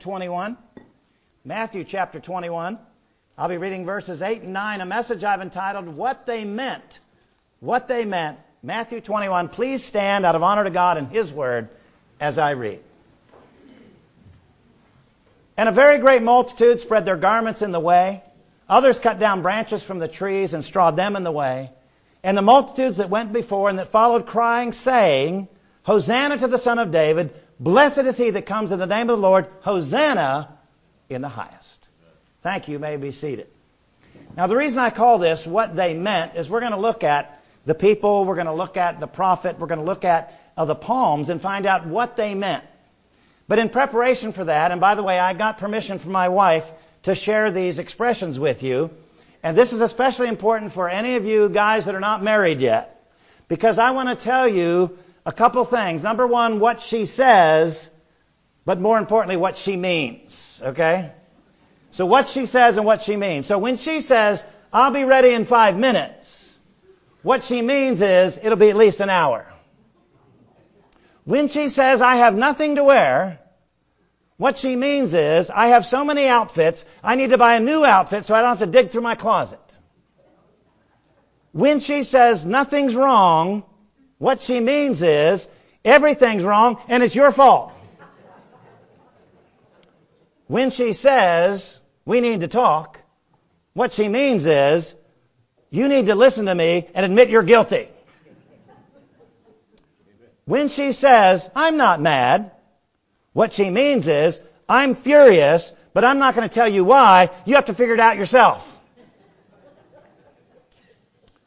21. Matthew chapter 21. I'll be reading verses 8 and 9, a message I've entitled, What They Meant. What They Meant. Matthew 21. Please stand out of honor to God and His Word as I read. And a very great multitude spread their garments in the way. Others cut down branches from the trees and strawed them in the way. And the multitudes that went before and that followed crying, saying, Hosanna to the Son of David. Blessed is he that comes in the name of the Lord. Hosanna in the highest. Thank you. you may be seated. Now, the reason I call this what they meant is we're going to look at the people, we're going to look at the prophet, we're going to look at uh, the Psalms and find out what they meant. But in preparation for that, and by the way, I got permission from my wife to share these expressions with you. And this is especially important for any of you guys that are not married yet. Because I want to tell you a couple things. Number one, what she says, but more importantly, what she means. Okay? So what she says and what she means. So when she says, I'll be ready in five minutes, what she means is it'll be at least an hour. When she says, I have nothing to wear, what she means is, I have so many outfits, I need to buy a new outfit so I don't have to dig through my closet. When she says nothing's wrong, what she means is, everything's wrong and it's your fault. When she says, we need to talk, what she means is, you need to listen to me and admit you're guilty. When she says, I'm not mad, what she means is, I'm furious, but I'm not going to tell you why. You have to figure it out yourself.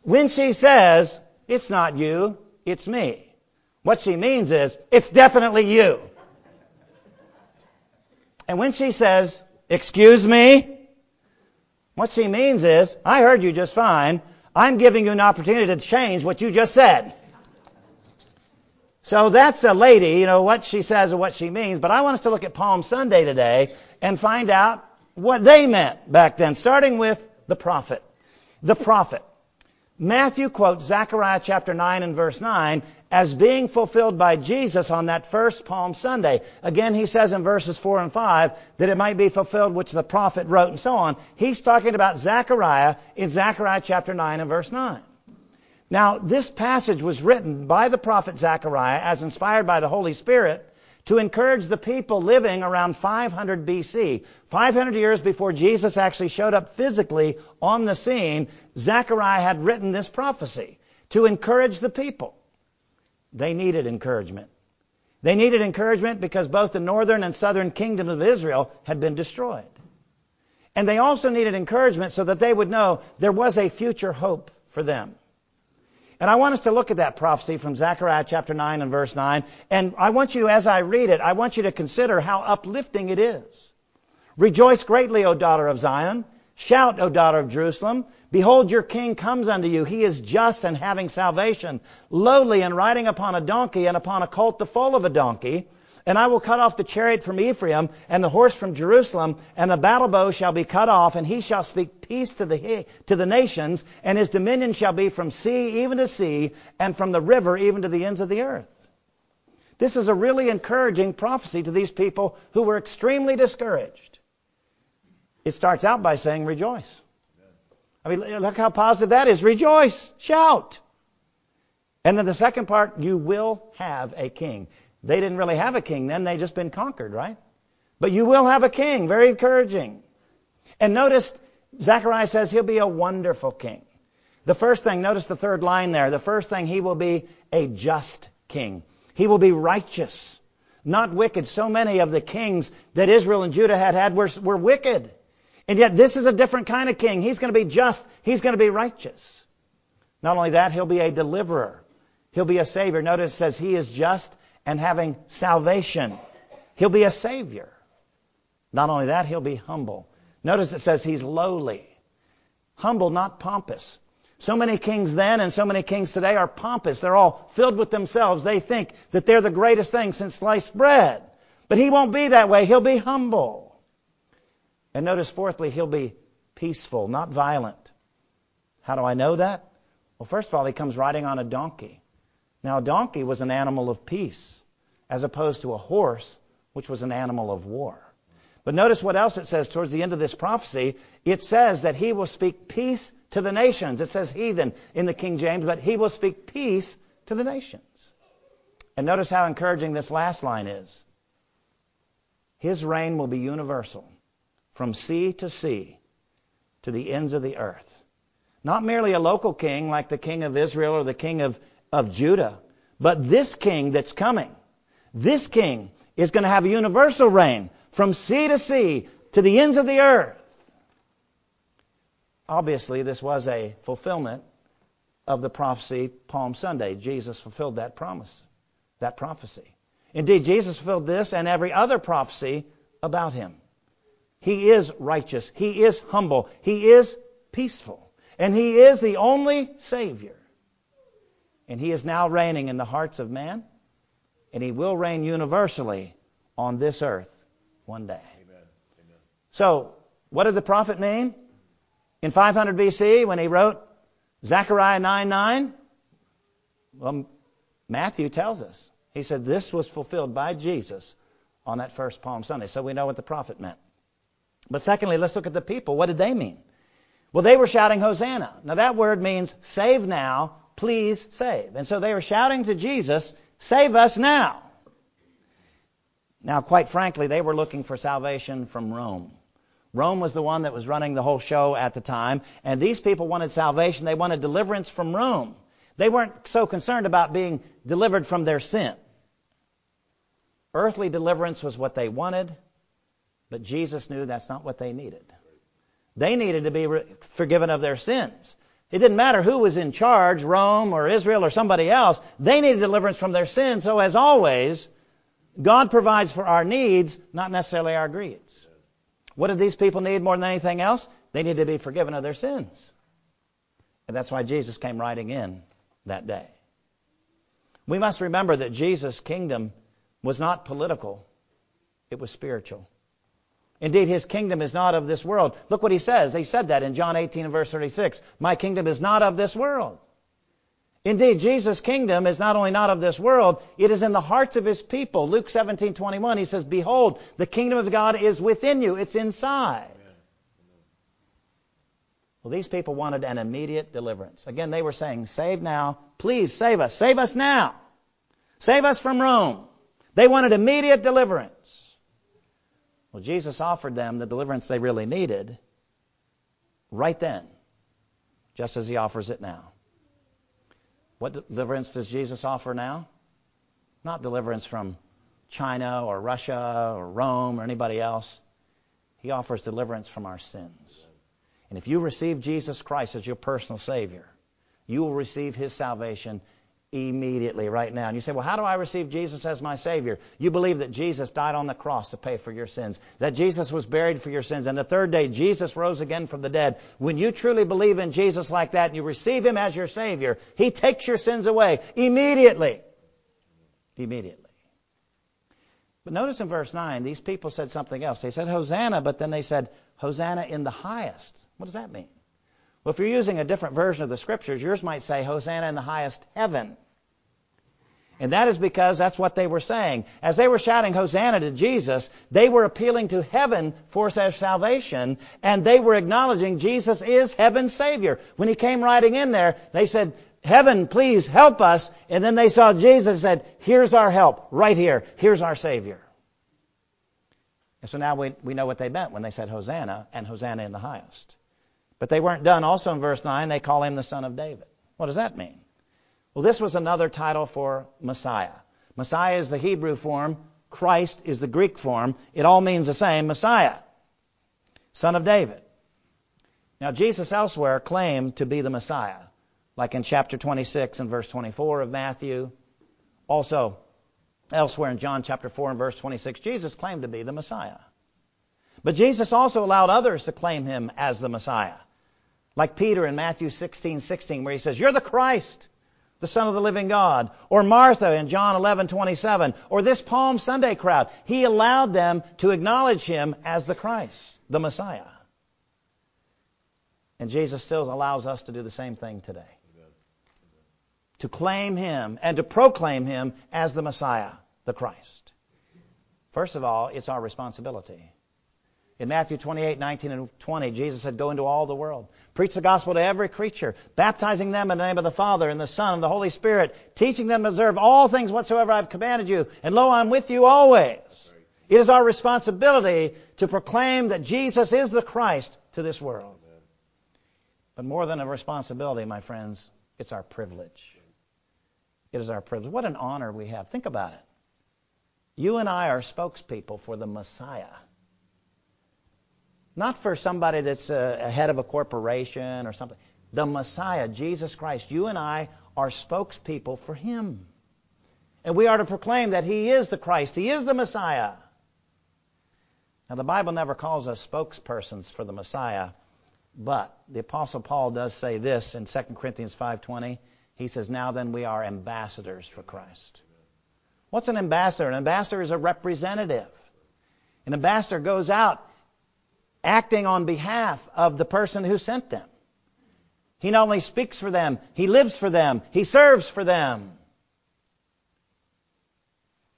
When she says, it's not you, it's me, what she means is, it's definitely you. And when she says, excuse me, what she means is, I heard you just fine. I'm giving you an opportunity to change what you just said. So that's a lady, you know, what she says and what she means. But I want us to look at Palm Sunday today and find out what they meant back then, starting with the prophet. The prophet. Matthew quotes Zechariah chapter 9 and verse 9 as being fulfilled by Jesus on that first Palm Sunday. Again, he says in verses 4 and 5 that it might be fulfilled which the prophet wrote and so on. He's talking about Zechariah in Zechariah chapter 9 and verse 9. Now, this passage was written by the prophet Zechariah as inspired by the Holy Spirit to encourage the people living around 500 BC. 500 years before Jesus actually showed up physically on the scene, Zechariah had written this prophecy to encourage the people. They needed encouragement. They needed encouragement because both the northern and southern kingdom of Israel had been destroyed. And they also needed encouragement so that they would know there was a future hope for them. And I want us to look at that prophecy from Zechariah chapter 9 and verse 9. And I want you, as I read it, I want you to consider how uplifting it is. Rejoice greatly, O daughter of Zion. Shout, O daughter of Jerusalem. Behold, your king comes unto you. He is just and having salvation, lowly and riding upon a donkey and upon a colt the foal of a donkey. And I will cut off the chariot from Ephraim and the horse from Jerusalem, and the battle bow shall be cut off, and he shall speak peace to the, to the nations, and his dominion shall be from sea even to sea, and from the river even to the ends of the earth. This is a really encouraging prophecy to these people who were extremely discouraged. It starts out by saying, rejoice. I mean, look how positive that is. Rejoice. Shout. And then the second part, you will have a king. They didn't really have a king then, they'd just been conquered, right? But you will have a king, very encouraging. And notice, Zechariah says he'll be a wonderful king. The first thing, notice the third line there. The first thing, he will be a just king. He will be righteous, not wicked. So many of the kings that Israel and Judah had had were, were wicked. And yet this is a different kind of king. He's going to be just. He's going to be righteous. Not only that, he'll be a deliverer. He'll be a savior. Notice it says he is just and having salvation. He'll be a savior. Not only that, he'll be humble. Notice it says he's lowly. Humble, not pompous. So many kings then and so many kings today are pompous. They're all filled with themselves. They think that they're the greatest thing since sliced bread. But he won't be that way. He'll be humble. And notice fourthly, he'll be peaceful, not violent. How do I know that? Well, first of all, he comes riding on a donkey. Now, a donkey was an animal of peace, as opposed to a horse, which was an animal of war. But notice what else it says towards the end of this prophecy. It says that he will speak peace to the nations. It says heathen in the King James, but he will speak peace to the nations. And notice how encouraging this last line is. His reign will be universal, from sea to sea, to the ends of the earth. Not merely a local king like the king of Israel or the king of, of Judah, but this king that's coming. This king is going to have a universal reign from sea to sea to the ends of the earth. Obviously, this was a fulfillment of the prophecy Palm Sunday. Jesus fulfilled that promise, that prophecy. Indeed, Jesus fulfilled this and every other prophecy about him. He is righteous. He is humble. He is peaceful. And he is the only Savior. And he is now reigning in the hearts of man. And he will reign universally on this earth one day. Amen. Amen. So, what did the prophet mean? In 500 BC, when he wrote Zechariah 9 9, well, Matthew tells us. He said this was fulfilled by Jesus on that first Palm Sunday. So we know what the prophet meant. But secondly, let's look at the people. What did they mean? Well, they were shouting Hosanna. Now that word means save now, please save. And so they were shouting to Jesus, save us now. Now, quite frankly, they were looking for salvation from Rome. Rome was the one that was running the whole show at the time, and these people wanted salvation. They wanted deliverance from Rome. They weren't so concerned about being delivered from their sin. Earthly deliverance was what they wanted, but Jesus knew that's not what they needed. They needed to be forgiven of their sins. It didn't matter who was in charge, Rome or Israel or somebody else. They needed deliverance from their sins. So as always, God provides for our needs, not necessarily our greeds. What did these people need more than anything else? They needed to be forgiven of their sins. And that's why Jesus came riding in that day. We must remember that Jesus' kingdom was not political, it was spiritual. Indeed, his kingdom is not of this world. Look what he says. He said that in John 18 and verse 36. My kingdom is not of this world. Indeed, Jesus' kingdom is not only not of this world, it is in the hearts of his people. Luke 17:21 he says, "Behold, the kingdom of God is within you. It's inside." Well, these people wanted an immediate deliverance. Again, they were saying, "Save now. Please save us. Save us now. Save us from Rome." They wanted immediate deliverance. Well, Jesus offered them the deliverance they really needed right then, just as he offers it now. What deliverance does Jesus offer now? Not deliverance from China or Russia or Rome or anybody else. He offers deliverance from our sins. And if you receive Jesus Christ as your personal Savior, you will receive His salvation immediately, right now. And you say, well, how do I receive Jesus as my Savior? You believe that Jesus died on the cross to pay for your sins, that Jesus was buried for your sins, and the third day Jesus rose again from the dead. When you truly believe in Jesus like that and you receive Him as your Savior, He takes your sins away immediately. Immediately. But notice in verse 9, these people said something else. They said Hosanna, but then they said Hosanna in the highest. What does that mean? Well, if you're using a different version of the scriptures, yours might say Hosanna in the highest heaven. And that is because that's what they were saying. As they were shouting Hosanna to Jesus, they were appealing to heaven for their salvation, and they were acknowledging Jesus is heaven's Savior. When He came riding in there, they said, Heaven, please help us. And then they saw Jesus and said, Here's our help, right here. Here's our Savior. And so now we, we know what they meant when they said Hosanna and Hosanna in the highest. But they weren't done. Also in verse 9, they call him the Son of David. What does that mean? Well, this was another title for Messiah. Messiah is the Hebrew form. Christ is the Greek form. It all means the same, Messiah. Son of David. Now, Jesus elsewhere claimed to be the Messiah, like in chapter 26 and verse 24 of Matthew. Also, elsewhere in John chapter 4 and verse 26, Jesus claimed to be the Messiah. But Jesus also allowed others to claim him as the Messiah. Like Peter in Matthew 16, 16, where he says, You're the Christ the Son of the living God, or Martha in John 11:27, or this Palm Sunday crowd. He allowed them to acknowledge him as the Christ, the Messiah. And Jesus still allows us to do the same thing today. To claim him and to proclaim him as the Messiah, the Christ. First of all, it's our responsibility. In Matthew 28, 19 and 20, Jesus said, Go into all the world. Preach the gospel to every creature, baptizing them in the name of the Father and the Son and the Holy Spirit, teaching them to observe all things whatsoever I've commanded you. And lo, I'm with you always. It is our responsibility to proclaim that Jesus is the Christ to this world. But more than a responsibility, my friends, it's our privilege. It is our privilege. What an honor we have. Think about it. You and I are spokespeople for the Messiah. Not for somebody that's uh, a, a head of a corporation or something. The Messiah, Jesus Christ. You and I are spokespeople for Him. And we are to proclaim that He is the Christ. He is the Messiah. Now, the Bible never calls us spokespersons for the Messiah, but the Apostle Paul does say this in 2 Corinthians 5.20. He says, Now then we are ambassadors for Christ. What's an ambassador? An ambassador is a representative. An ambassador goes out acting on behalf of the person who sent them. He not only speaks for them, he lives for them, he serves for them.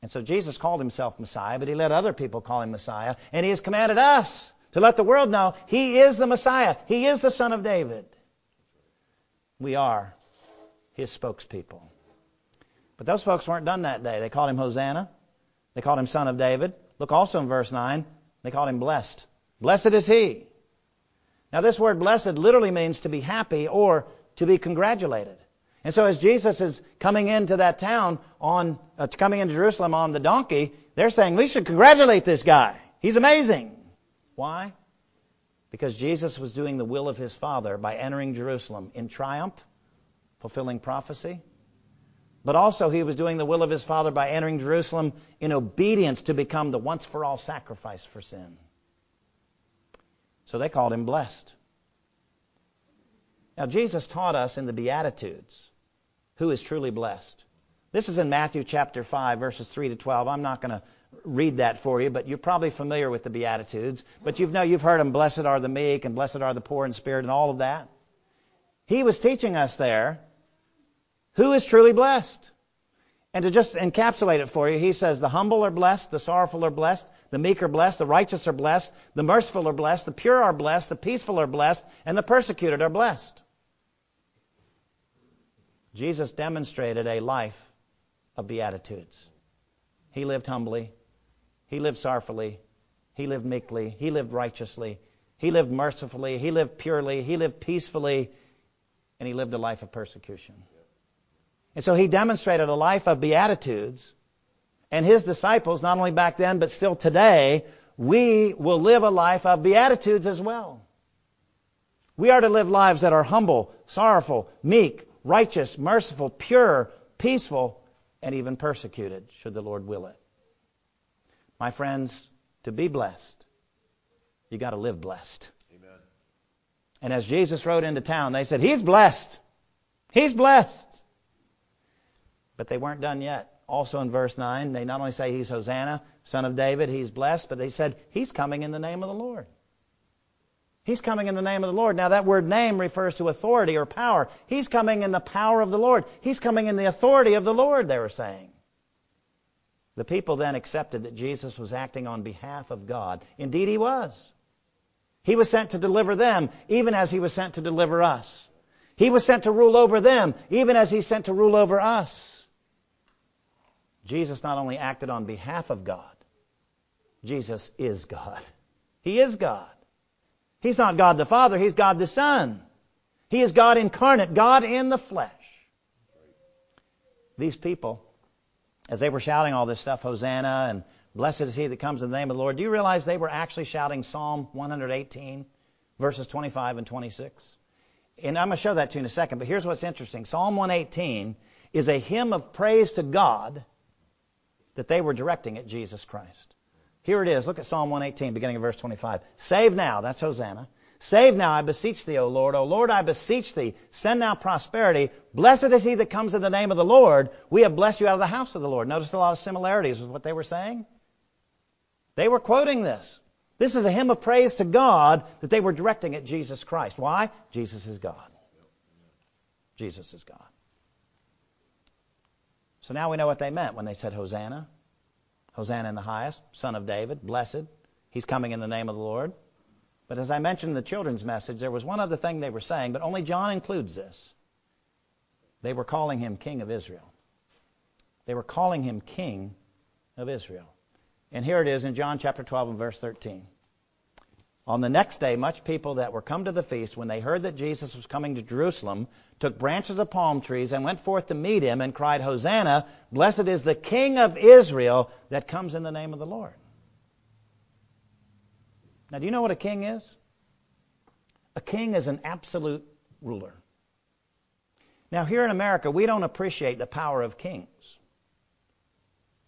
And so Jesus called himself Messiah, but he let other people call him Messiah, and he has commanded us to let the world know he is the Messiah. He is the Son of David. We are his spokespeople. But those folks weren't done that day. They called him Hosanna. They called him Son of David. Look also in verse 9. They called him blessed. Blessed is he. Now, this word blessed literally means to be happy or to be congratulated. And so, as Jesus is coming into that town on, uh, coming into Jerusalem on the donkey, they're saying, we should congratulate this guy. He's amazing. Why? Because Jesus was doing the will of his Father by entering Jerusalem in triumph, fulfilling prophecy. But also, he was doing the will of his Father by entering Jerusalem in obedience to become the once for all sacrifice for sin. So they called him blessed. Now, Jesus taught us in the Beatitudes who is truly blessed. This is in Matthew chapter 5, verses 3 to 12. I'm not going to read that for you, but you're probably familiar with the Beatitudes. But you know you've heard them, blessed are the meek and blessed are the poor in spirit and all of that. He was teaching us there who is truly blessed. And to just encapsulate it for you, he says the humble are blessed, the sorrowful are blessed, the meek are blessed, the righteous are blessed, the merciful are blessed, the pure are blessed, the peaceful are blessed, and the persecuted are blessed. Jesus demonstrated a life of beatitudes. He lived humbly, he lived sorrowfully, he lived meekly, he lived righteously, he lived mercifully, he lived purely, he lived peacefully, and he lived a life of persecution. And so he demonstrated a life of beatitudes. And his disciples, not only back then, but still today, we will live a life of beatitudes as well. We are to live lives that are humble, sorrowful, meek, righteous, merciful, pure, peaceful, and even persecuted, should the Lord will it. My friends, to be blessed, you got to live blessed. Amen. And as Jesus rode into town, they said, He's blessed. He's blessed. But they weren't done yet. Also in verse 9, they not only say he's Hosanna, son of David, he's blessed, but they said he's coming in the name of the Lord. He's coming in the name of the Lord. Now that word name refers to authority or power. He's coming in the power of the Lord. He's coming in the authority of the Lord, they were saying. The people then accepted that Jesus was acting on behalf of God. Indeed, he was. He was sent to deliver them, even as he was sent to deliver us. He was sent to rule over them, even as he's sent to rule over us. Jesus not only acted on behalf of God, Jesus is God. He is God. He's not God the Father, He's God the Son. He is God incarnate, God in the flesh. These people, as they were shouting all this stuff, Hosanna and blessed is he that comes in the name of the Lord, do you realize they were actually shouting Psalm 118, verses 25 and 26? And I'm going to show that to you in a second, but here's what's interesting. Psalm 118 is a hymn of praise to God that they were directing at Jesus Christ. Here it is. Look at Psalm 118, beginning of verse 25. Save now, that's Hosanna. Save now, I beseech thee, O Lord. O Lord, I beseech thee. Send now prosperity. Blessed is he that comes in the name of the Lord. We have blessed you out of the house of the Lord. Notice a lot of similarities with what they were saying. They were quoting this. This is a hymn of praise to God that they were directing at Jesus Christ. Why? Jesus is God. Jesus is God. So now we know what they meant when they said Hosanna. Hosanna in the highest, Son of David, blessed. he's coming in the name of the Lord. But as I mentioned in the children's message, there was one other thing they were saying, but only John includes this. They were calling him King of Israel. They were calling him King of Israel. And here it is in John chapter 12 and verse 13. On the next day, much people that were come to the feast, when they heard that Jesus was coming to Jerusalem, took branches of palm trees and went forth to meet him and cried, Hosanna, blessed is the King of Israel that comes in the name of the Lord. Now, do you know what a king is? A king is an absolute ruler. Now, here in America, we don't appreciate the power of kings.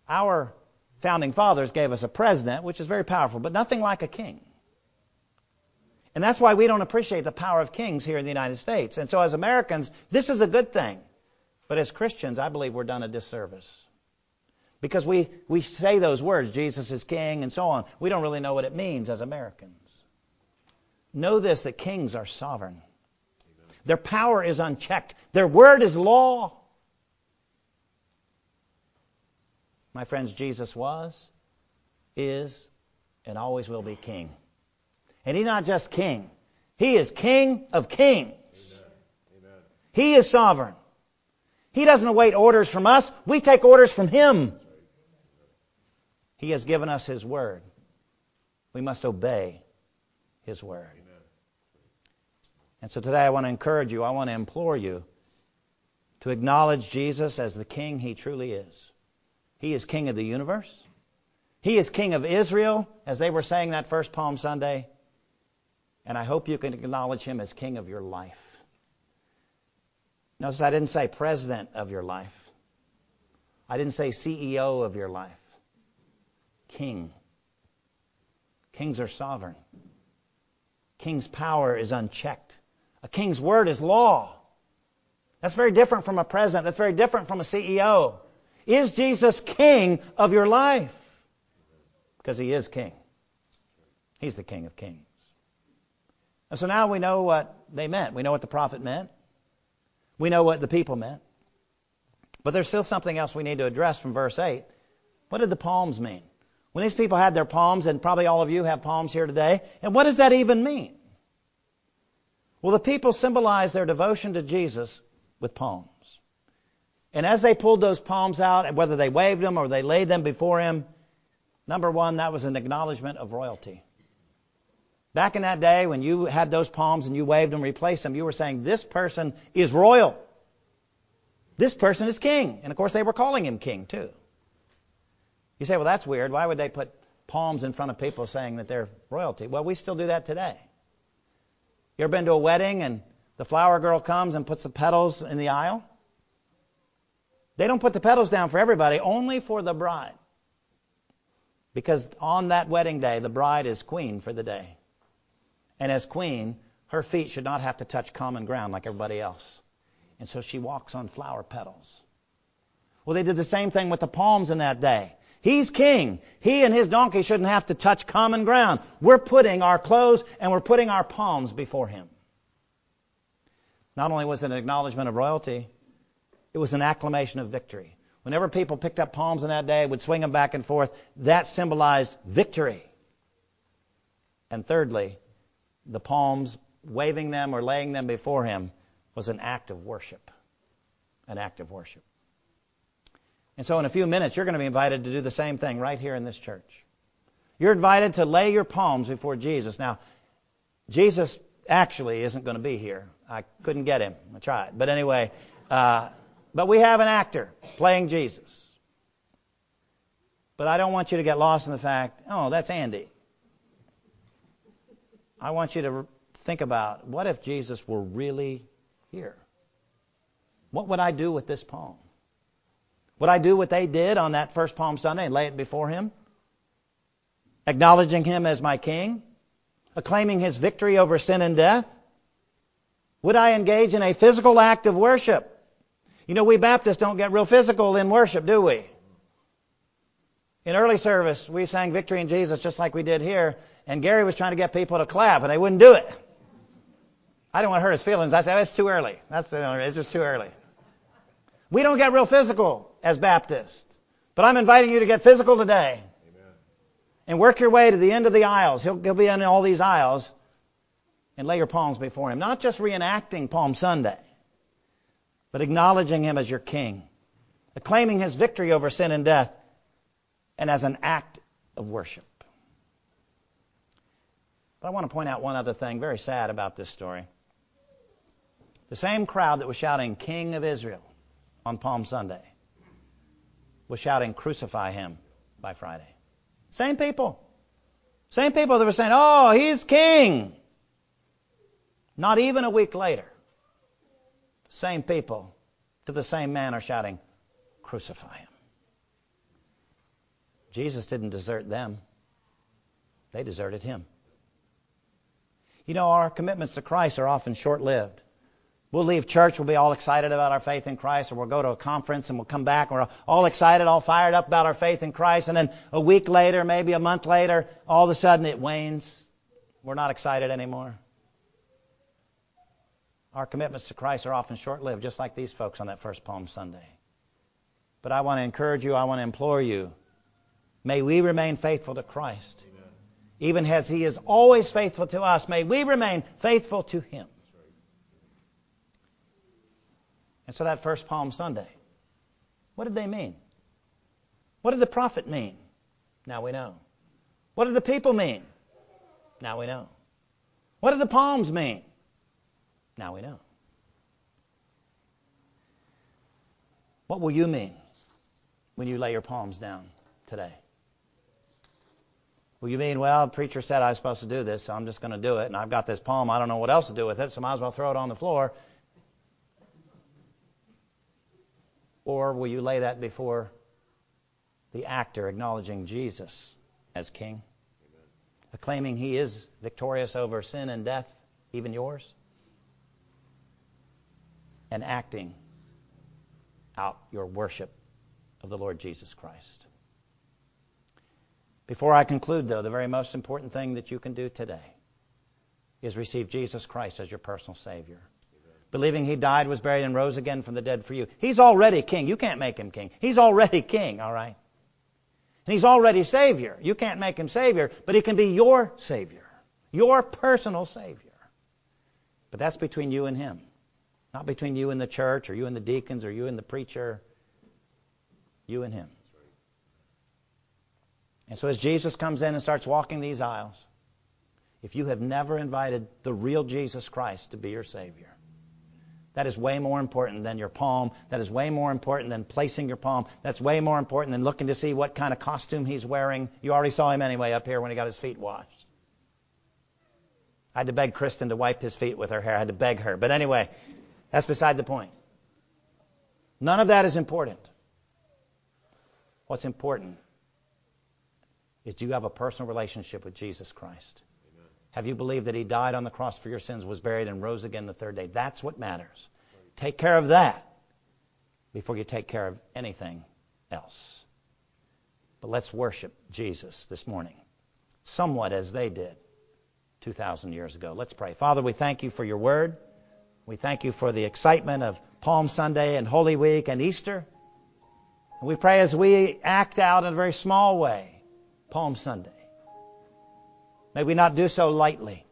Our founding fathers gave us a president, which is very powerful, but nothing like a king. And that's why we don't appreciate the power of kings here in the United States. And so as Americans, this is a good thing. But as Christians, I believe we're done a disservice. Because we, we say those words, Jesus is king and so on. We don't really know what it means as Americans. Know this that kings are sovereign. Their power is unchecked. Their word is law. My friends, Jesus was, is, and always will be king. And he's not just king. He is king of kings. Amen. He is sovereign. He doesn't await orders from us. We take orders from him. He has given us his word. We must obey his word. Amen. And so today I want to encourage you, I want to implore you to acknowledge Jesus as the king he truly is. He is king of the universe. He is king of Israel, as they were saying that first Palm Sunday. And I hope you can acknowledge him as king of your life. Notice I didn't say president of your life. I didn't say CEO of your life. King. Kings are sovereign. King's power is unchecked. A king's word is law. That's very different from a president. That's very different from a CEO. Is Jesus king of your life? Because he is king. He's the king of kings. And so now we know what they meant. We know what the prophet meant. We know what the people meant. But there's still something else we need to address from verse 8. What did the palms mean? When these people had their palms, and probably all of you have palms here today, and what does that even mean? Well, the people symbolized their devotion to Jesus with palms. And as they pulled those palms out, whether they waved them or they laid them before him, number one, that was an acknowledgement of royalty. Back in that day, when you had those palms and you waved them, replaced them, you were saying, this person is royal. This person is king. And of course, they were calling him king too. You say, well, that's weird. Why would they put palms in front of people saying that they're royalty? Well, we still do that today. You ever been to a wedding and the flower girl comes and puts the petals in the aisle? They don't put the petals down for everybody, only for the bride. Because on that wedding day, the bride is queen for the day. And as queen, her feet should not have to touch common ground like everybody else. And so she walks on flower petals. Well, they did the same thing with the palms in that day. He's king. He and his donkey shouldn't have to touch common ground. We're putting our clothes and we're putting our palms before him. Not only was it an acknowledgement of royalty, it was an acclamation of victory. Whenever people picked up palms in that day, would swing them back and forth, that symbolized victory. And thirdly, the palms, waving them or laying them before him, was an act of worship. An act of worship. And so in a few minutes, you're going to be invited to do the same thing right here in this church. You're invited to lay your palms before Jesus. Now, Jesus actually isn't going to be here. I couldn't get him. I tried. But anyway, uh, but we have an actor playing Jesus. But I don't want you to get lost in the fact, oh, that's Andy. I want you to think about what if Jesus were really here? What would I do with this palm? Would I do what they did on that first Palm Sunday and lay it before him? Acknowledging him as my king? Acclaiming his victory over sin and death? Would I engage in a physical act of worship? You know, we Baptists don't get real physical in worship, do we? In early service, we sang Victory in Jesus just like we did here, and Gary was trying to get people to clap, and they wouldn't do it. I didn't want to hurt his feelings. I said, it's too early. That's the only, it's just too early. We don't get real physical as Baptists. But I'm inviting you to get physical today. Amen. and work your way to the end of the aisles. He'll, he'll be in all these aisles and lay your palms before him. Not just reenacting Palm Sunday, but acknowledging him as your king, acclaiming his victory over sin and death, and as an act of worship. But I want to point out one other thing very sad about this story. The same crowd that was shouting, King of Israel, on Palm Sunday, was shouting, Crucify him by Friday. Same people. Same people that were saying, Oh, he's king. Not even a week later, same people to the same man are shouting, Crucify him. Jesus didn't desert them, they deserted him. You know, our commitments to Christ are often short lived. We'll leave church, we'll be all excited about our faith in Christ, or we'll go to a conference and we'll come back, and we're all excited, all fired up about our faith in Christ, and then a week later, maybe a month later, all of a sudden it wanes. We're not excited anymore. Our commitments to Christ are often short lived, just like these folks on that first Palm Sunday. But I want to encourage you, I want to implore you, may we remain faithful to Christ. Even as He is always faithful to us, may we remain faithful to Him. And so that first Palm Sunday, what did they mean? What did the prophet mean? Now we know. What did the people mean? Now we know. What did the palms mean? Now we know. What will you mean when you lay your palms down today? Will you mean, well, the preacher said I was supposed to do this, so I'm just going to do it, and I've got this palm, I don't know what else to do with it, so I might as well throw it on the floor Or will you lay that before the actor acknowledging Jesus as King? Amen. Acclaiming he is victorious over sin and death, even yours? And acting out your worship of the Lord Jesus Christ. Before I conclude, though, the very most important thing that you can do today is receive Jesus Christ as your personal Savior believing he died, was buried, and rose again from the dead for you. He's already king. You can't make him king. He's already king, all right? And he's already Savior. You can't make him Savior, but he can be your Savior, your personal Savior. But that's between you and him, not between you and the church, or you and the deacons, or you and the preacher. You and him. And so as Jesus comes in and starts walking these aisles, if you have never invited the real Jesus Christ to be your Savior, that is way more important than your palm. That is way more important than placing your palm. That's way more important than looking to see what kind of costume he's wearing. You already saw him anyway up here when he got his feet washed. I had to beg Kristen to wipe his feet with her hair. I had to beg her. But anyway, that's beside the point. None of that is important. What's important is do you have a personal relationship with Jesus Christ? Have you believed that He died on the cross for your sins, was buried, and rose again the third day? That's what matters. Take care of that before you take care of anything else. But let's worship Jesus this morning, somewhat as they did 2,000 years ago. Let's pray. Father, we thank you for your word. We thank you for the excitement of Palm Sunday and Holy Week and Easter. And we pray as we act out in a very small way Palm Sunday May we not do so lightly.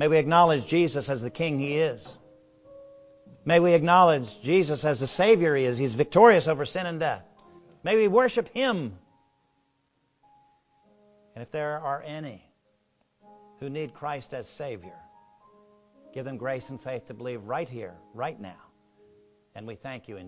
May we acknowledge Jesus as the King He is. May we acknowledge Jesus as the Savior He is. He's victorious over sin and death. May we worship Him. And if there are any who need Christ as Savior, give them grace and faith to believe right here, right now. And we thank you in